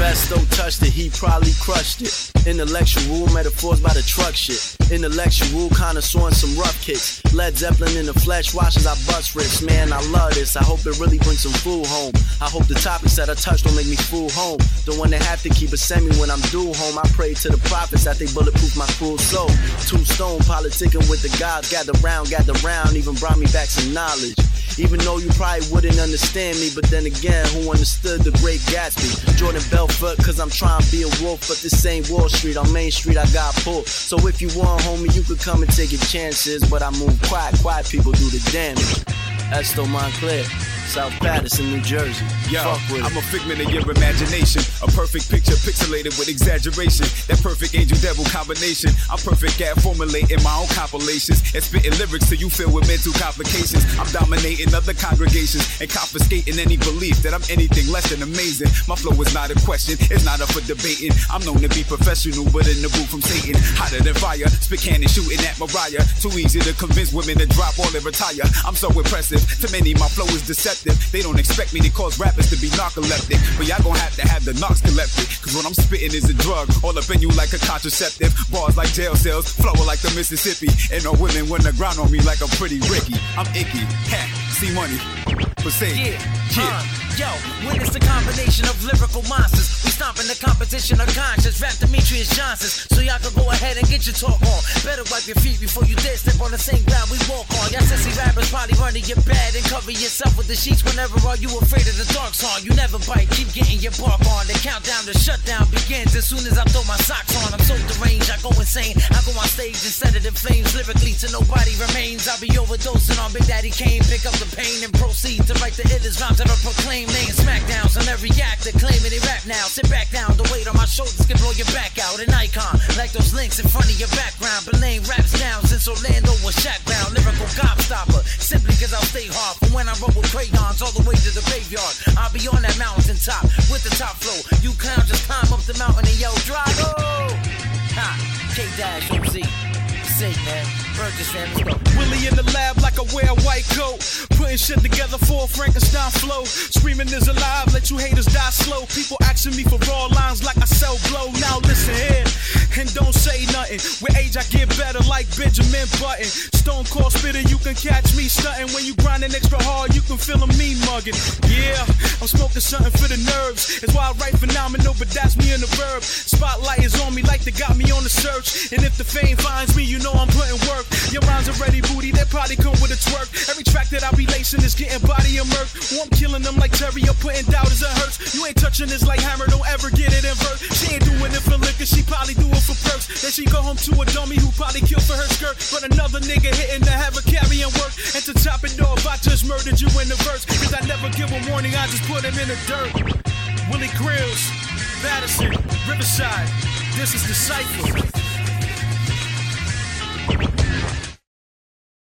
Festo touch it, he probably crushed it. Intellectual metaphors by the truck shit. Intellectual connoisseur and some rough kicks. Led Zeppelin in the flesh, watches I bust rips. Man, I love this. I hope it really brings some food home. I hope the topics that I touch don't make me fool home. The one that have to keep a semi when I'm due home. I pray to the prophets that they bulletproof my cruel soul. Two stone politicking with the gods. Gather round, gather round, even brought me back some knowledge. Even though you probably wouldn't understand me, but then again, who understood the great Gatsby? Jordan Belfort, cause I'm trying to be a wolf, but this ain't Wall Street. On Main Street, I got pulled. So if you want, homie, you could come and take your chances. But I move quiet, quiet people do the damage. Esto Montclair. South Paterson, New Jersey. Yo, I'm a figment of your imagination. A perfect picture pixelated with exaggeration. That perfect angel devil combination. I'm perfect at formulating my own compilations and spitting lyrics till you feel with mental complications. I'm dominating other congregations and confiscating any belief that I'm anything less than amazing. My flow is not a question, it's not up for debating. I'm known to be professional, but in the booth from Satan. Hotter than fire, spit cannon shooting at Mariah. Too easy to convince women to drop all they retire. I'm so impressive. To many, my flow is deceptive. They don't expect me to cause rappers to be narcoleptic. But y'all gon' have to have the knocks collected. Cause what I'm spitting is a drug. All up in you like a contraceptive. Bars like jail cells, Flow like the Mississippi. And no women wanna grind on me like a pretty Ricky. I'm icky. Ha, C-Money. Proceed. Yeah, uh, yo, witness the combination of lyrical monsters. We stomping the competition of conscience. Rap Demetrius Johnsons, so y'all can go ahead and get your talk on. Better wipe your feet before you dare step on the same ground we walk on. Y'all sissy rappers probably run running your bed and cover yourself with the sheets whenever are you afraid of the dark song. You never bite, keep getting your bark on. The countdown to shutdown begins as soon as I throw my socks on. I'm so deranged, insane. I go on stage and set it in flames. Lyrically to nobody remains. I'll be overdosing on Big Daddy Kane. Pick up the pain and proceed to write the illest rhymes ever proclaimed. Laying smackdowns on every actor claiming they rap now. Sit back down, the weight on my shoulders can blow your back out. An icon, like those links in front of your background. But laying raps down since Orlando was Shaq Brown. Lyrical gobstopper, simply cause I'll stay hard. From when I roll with crayons all the way to the graveyard. I'll be on that mountain K-Dash OZ. Sick, man. Willie in the lab like I wear a white coat. Putting shit together for a Frankenstein flow. Screaming is alive, let you haters die slow. People asking me for raw lines like I sell blow. Now nothing. With age I get better like Benjamin Button. Stone cold spitter, you can catch me stunting. When you grinding extra hard, you can feel me mugging. Yeah, I'm smoking something for the nerves. It's why I write phenomenal, but that's me in the verb. Spotlight is on me like they got me on the search. And if the fame finds me, you know I'm putting work. Your rhymes already booty, they probably come with a twerk. Every track that I be lacing is getting body of murk. Oh, I'm killing them like Terry, I'm putting doubters it hurts. You ain't touching this like hammer, don't ever get it in verse. She ain't doing it for liquor, she probably do it for. Then she go home to a dummy who probably killed for her skirt. But another nigga hitting to have her carrying work. And to top it off, I just murdered you in the verse. Cause I never give a warning, I just put him in the dirt. Willie Crillz, Madison, Riverside. This is the.